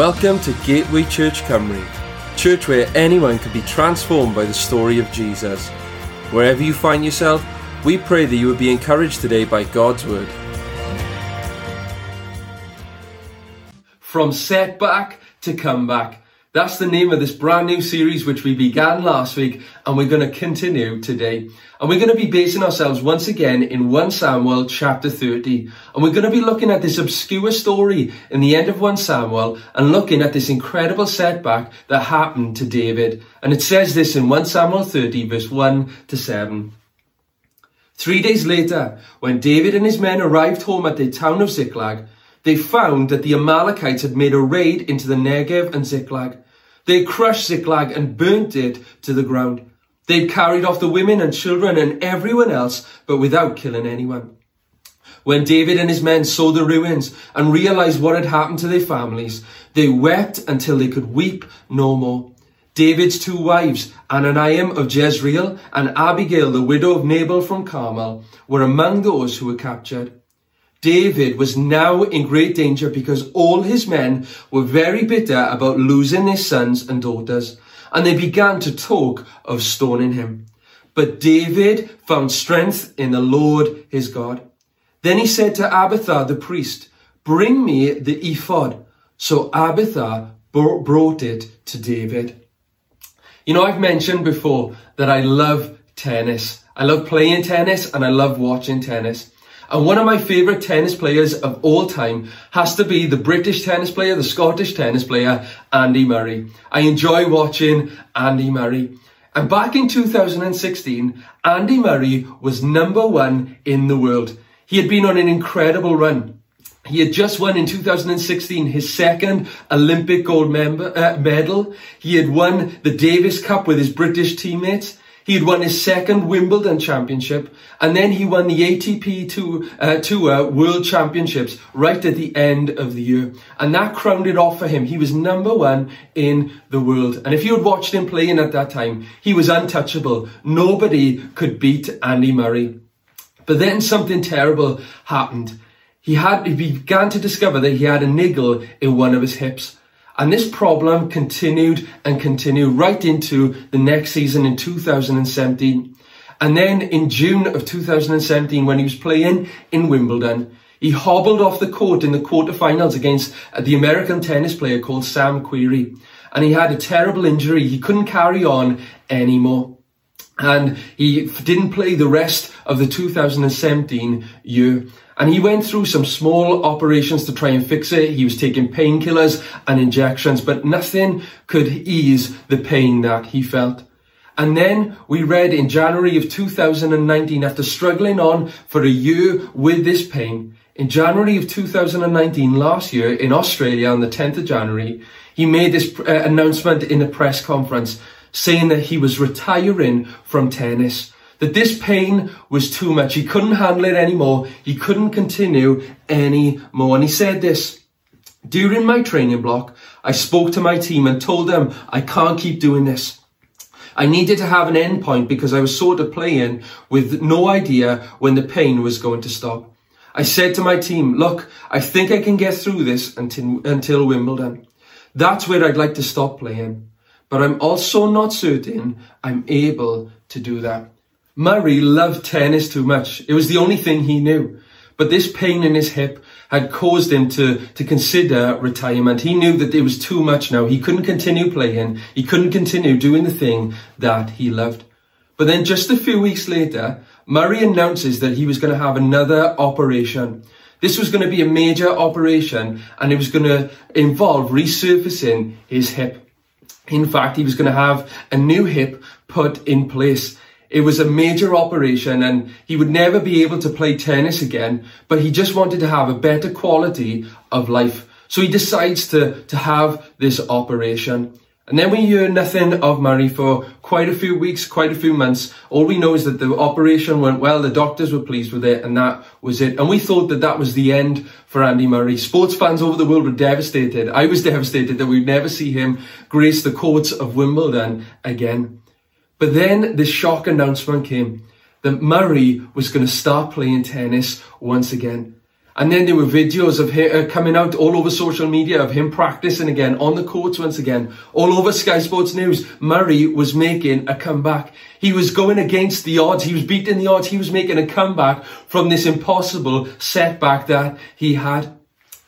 Welcome to Gateway Church Cymru, church where anyone can be transformed by the story of Jesus. Wherever you find yourself, we pray that you will be encouraged today by God's Word. From setback to comeback. That's the name of this brand new series which we began last week and we're going to continue today. And we're going to be basing ourselves once again in 1 Samuel chapter 30. And we're going to be looking at this obscure story in the end of 1 Samuel and looking at this incredible setback that happened to David. And it says this in 1 Samuel 30 verse 1 to 7. Three days later, when David and his men arrived home at the town of Ziklag, they found that the Amalekites had made a raid into the Negev and Ziklag. They crushed Ziklag and burnt it to the ground. They'd carried off the women and children and everyone else, but without killing anyone. When David and his men saw the ruins and realized what had happened to their families, they wept until they could weep no more. David's two wives, Ahinoam of Jezreel and Abigail, the widow of Nabal from Carmel, were among those who were captured. David was now in great danger because all his men were very bitter about losing their sons and daughters, and they began to talk of stoning him. But David found strength in the Lord his God. Then he said to Abiathar the priest, Bring me the ephod. So Abiathar brought it to David. You know, I've mentioned before that I love tennis. I love playing tennis and I love watching tennis. And one of my favourite tennis players of all time has to be the British tennis player, the Scottish tennis player, Andy Murray. I enjoy watching Andy Murray. And back in 2016, Andy Murray was number one in the world. He had been on an incredible run. He had just won in 2016 his second Olympic gold member, uh, medal. He had won the Davis Cup with his British teammates. He had won his second Wimbledon championship and then he won the ATP Tour, uh, Tour World Championships right at the end of the year. And that crowned it off for him. He was number one in the world. And if you had watched him playing at that time, he was untouchable. Nobody could beat Andy Murray. But then something terrible happened. He had, he began to discover that he had a niggle in one of his hips. And this problem continued and continued right into the next season in 2017. And then in June of 2017, when he was playing in Wimbledon, he hobbled off the court in the quarterfinals against uh, the American tennis player called Sam Querrey. And he had a terrible injury. He couldn't carry on anymore. And he didn't play the rest of the 2017 year. And he went through some small operations to try and fix it. He was taking painkillers and injections, but nothing could ease the pain that he felt. And then we read in January of 2019, after struggling on for a year with this pain, in January of 2019, last year in Australia on the 10th of January, he made this uh, announcement in a press conference saying that he was retiring from tennis that this pain was too much. He couldn't handle it anymore. He couldn't continue anymore. And he said this, during my training block, I spoke to my team and told them I can't keep doing this. I needed to have an end point because I was sort of playing with no idea when the pain was going to stop. I said to my team, look, I think I can get through this until, until Wimbledon. That's where I'd like to stop playing. But I'm also not certain I'm able to do that. Murray loved tennis too much. It was the only thing he knew. But this pain in his hip had caused him to, to consider retirement. He knew that it was too much now. He couldn't continue playing. He couldn't continue doing the thing that he loved. But then just a few weeks later, Murray announces that he was going to have another operation. This was going to be a major operation and it was going to involve resurfacing his hip. In fact, he was going to have a new hip put in place. It was a major operation and he would never be able to play tennis again, but he just wanted to have a better quality of life. So he decides to, to have this operation. And then we hear nothing of Murray for quite a few weeks, quite a few months. All we know is that the operation went well, the doctors were pleased with it, and that was it. And we thought that that was the end for Andy Murray. Sports fans over the world were devastated. I was devastated that we'd never see him grace the courts of Wimbledon again. But then this shock announcement came that Murray was going to start playing tennis once again. And then there were videos of him uh, coming out all over social media of him practicing again on the courts once again. All over Sky Sports News, Murray was making a comeback. He was going against the odds. He was beating the odds. He was making a comeback from this impossible setback that he had.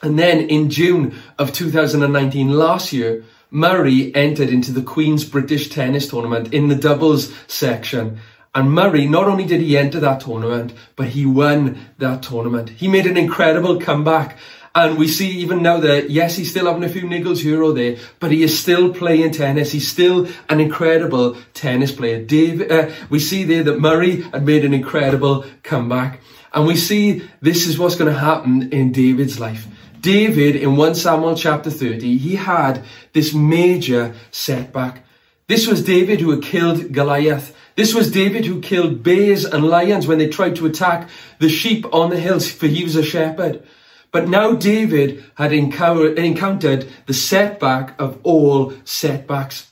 And then in June of 2019, last year, Murray entered into the Queen's British Tennis Tournament in the doubles section. And Murray, not only did he enter that tournament, but he won that tournament. He made an incredible comeback. And we see even now that, yes, he's still having a few niggles here or there, but he is still playing tennis. He's still an incredible tennis player. Dave, uh, we see there that Murray had made an incredible comeback. And we see this is what's going to happen in David's life. David, in 1 Samuel chapter 30, he had this major setback. This was David who had killed Goliath. This was David who killed bears and lions when they tried to attack the sheep on the hills, for he was a shepherd. But now David had encountered the setback of all setbacks.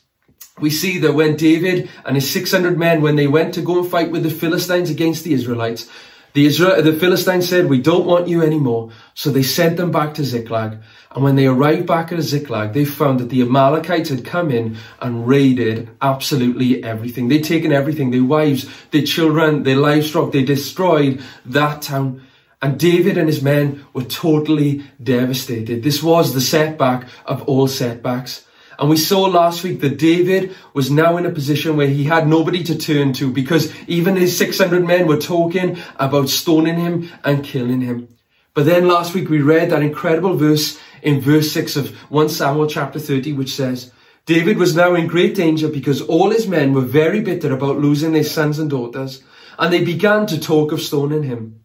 We see that when David and his 600 men, when they went to go and fight with the Philistines against the Israelites, the, Israel, the Philistines said, we don't want you anymore. So they sent them back to Ziklag. And when they arrived back at Ziklag, they found that the Amalekites had come in and raided absolutely everything. They'd taken everything, their wives, their children, their livestock. They destroyed that town. And David and his men were totally devastated. This was the setback of all setbacks. And we saw last week that David was now in a position where he had nobody to turn to because even his 600 men were talking about stoning him and killing him. But then last week we read that incredible verse in verse 6 of 1 Samuel chapter 30, which says, David was now in great danger because all his men were very bitter about losing their sons and daughters, and they began to talk of stoning him.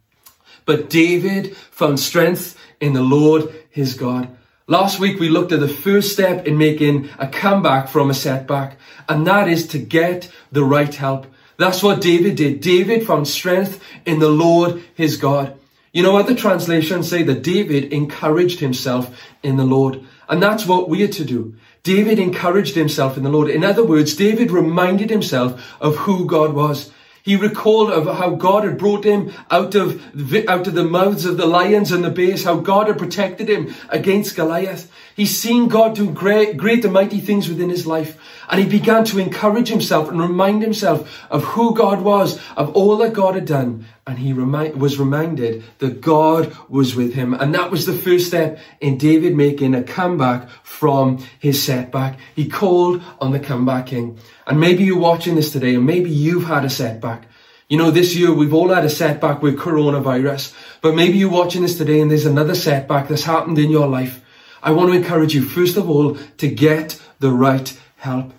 But David found strength in the Lord his God. Last week we looked at the first step in making a comeback from a setback, and that is to get the right help. That's what David did. David found strength in the Lord his God. You know what the translations say? That David encouraged himself in the Lord. And that's what we are to do. David encouraged himself in the Lord. In other words, David reminded himself of who God was. He recalled of how God had brought him out of, out of the mouths of the lions and the bears, how God had protected him against Goliath. He's seen God do great, great and mighty things within his life. And he began to encourage himself and remind himself of who God was, of all that God had done. And he was reminded that God was with him. And that was the first step in David making a comeback from his setback. He called on the comeback king. And maybe you're watching this today and maybe you've had a setback. You know, this year we've all had a setback with coronavirus, but maybe you're watching this today and there's another setback that's happened in your life. I want to encourage you, first of all, to get the right help.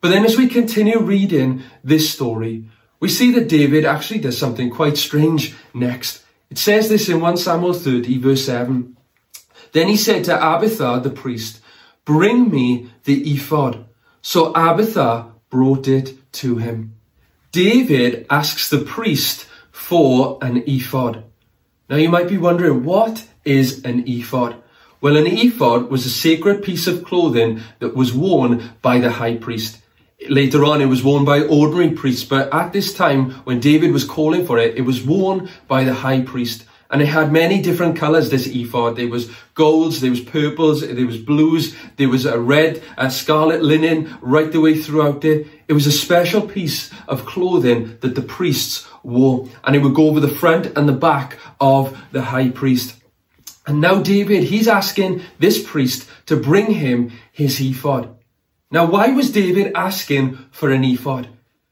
But then as we continue reading this story, we see that David actually does something quite strange next. It says this in 1 Samuel 30 verse 7. Then he said to Abiathar the priest, bring me the ephod. So Abiathar brought it to him. David asks the priest for an ephod. Now you might be wondering, what is an ephod? Well, an ephod was a sacred piece of clothing that was worn by the high priest. Later on, it was worn by ordinary priests, but at this time, when David was calling for it, it was worn by the high priest. And it had many different colors, this ephod. There was golds, there was purples, there was blues, there was a red, a scarlet linen right the way throughout it. It was a special piece of clothing that the priests wore. And it would go over the front and the back of the high priest. And now David, he's asking this priest to bring him his ephod. Now, why was David asking for an ephod?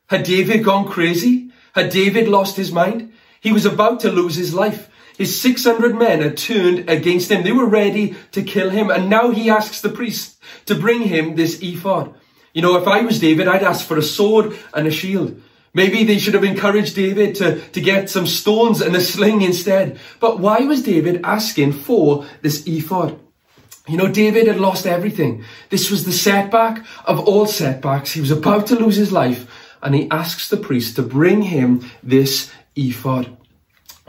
Had David gone crazy? Had David lost his mind? He was about to lose his life. His 600 men had turned against him. They were ready to kill him. And now he asks the priest to bring him this ephod. You know, if I was David, I'd ask for a sword and a shield. Maybe they should have encouraged David to, to get some stones and a sling instead. But why was David asking for this ephod? You know, David had lost everything. This was the setback of all setbacks. He was about to lose his life and he asks the priest to bring him this ephod.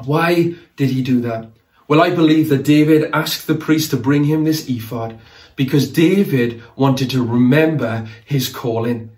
Why did he do that? Well, I believe that David asked the priest to bring him this ephod because David wanted to remember his calling.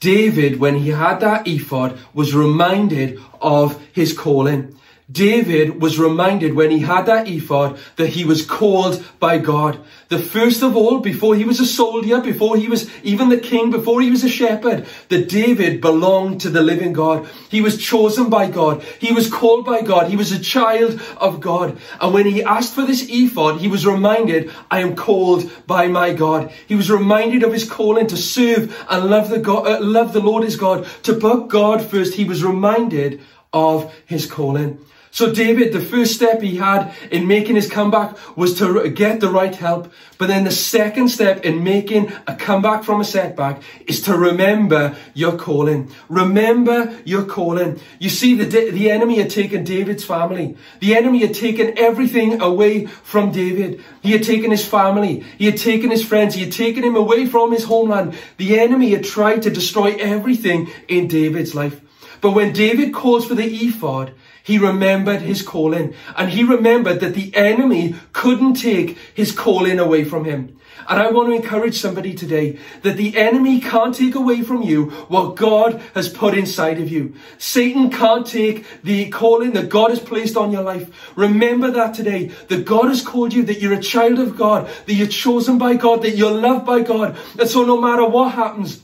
David, when he had that ephod, was reminded of his calling. David was reminded when he had that ephod that he was called by God. The first of all, before he was a soldier, before he was even the king, before he was a shepherd, that David belonged to the living God. He was chosen by God. He was called by God. He was a child of God. And when he asked for this ephod, he was reminded, I am called by my God. He was reminded of his calling to serve and love the God, uh, love the Lord his God, to put God first. He was reminded of his calling. So David, the first step he had in making his comeback was to get the right help. But then the second step in making a comeback from a setback is to remember your calling. Remember your calling. You see, the, the enemy had taken David's family. The enemy had taken everything away from David. He had taken his family. He had taken his friends. He had taken him away from his homeland. The enemy had tried to destroy everything in David's life. But when David calls for the ephod, he remembered his calling and he remembered that the enemy couldn't take his calling away from him. And I want to encourage somebody today that the enemy can't take away from you what God has put inside of you. Satan can't take the calling that God has placed on your life. Remember that today, that God has called you, that you're a child of God, that you're chosen by God, that you're loved by God. And so no matter what happens,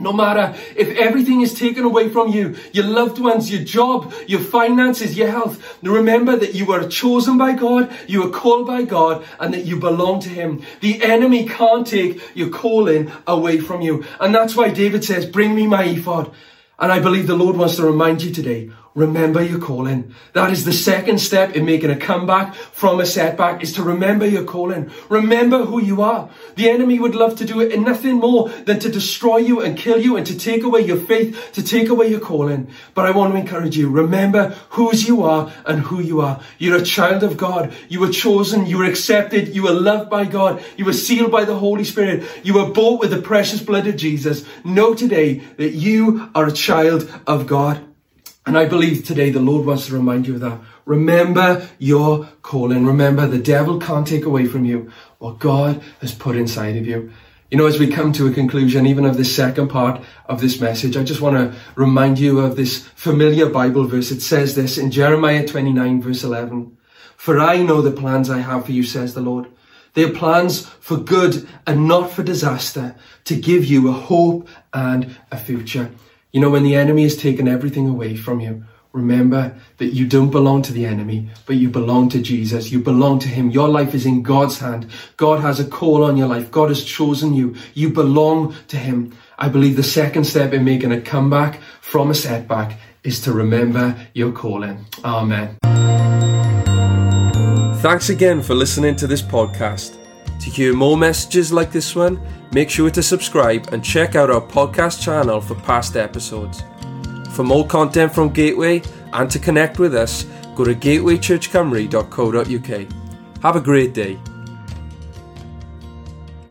no matter if everything is taken away from you, your loved ones, your job, your finances, your health, remember that you were chosen by God, you were called by God, and that you belong to Him. The enemy can't take your calling away from you. And that's why David says, bring me my ephod. And I believe the Lord wants to remind you today, remember your calling. That is the second step in making a comeback from a setback is to remember your calling. Remember who you are. The enemy would love to do it and nothing more than to destroy you and kill you and to take away your faith, to take away your calling. But I want to encourage you, remember whose you are and who you are. You're a child of God. You were chosen. You were accepted. You were loved by God. You were sealed by the Holy Spirit. You were bought with the precious blood of Jesus. Know today that you are a child child of God. And I believe today the Lord wants to remind you of that. Remember your calling. Remember the devil can't take away from you what God has put inside of you. You know, as we come to a conclusion, even of this second part of this message, I just want to remind you of this familiar Bible verse. It says this in Jeremiah 29 verse 11. For I know the plans I have for you, says the Lord. They are plans for good and not for disaster, to give you a hope and a future. You know, when the enemy has taken everything away from you, remember that you don't belong to the enemy, but you belong to Jesus. You belong to Him. Your life is in God's hand. God has a call on your life. God has chosen you. You belong to Him. I believe the second step in making a comeback from a setback is to remember your calling. Amen. Thanks again for listening to this podcast. To hear more messages like this one, Make sure to subscribe and check out our podcast channel for past episodes. For more content from Gateway and to connect with us, go to gatewaychurchcymru.co.uk. Have a great day.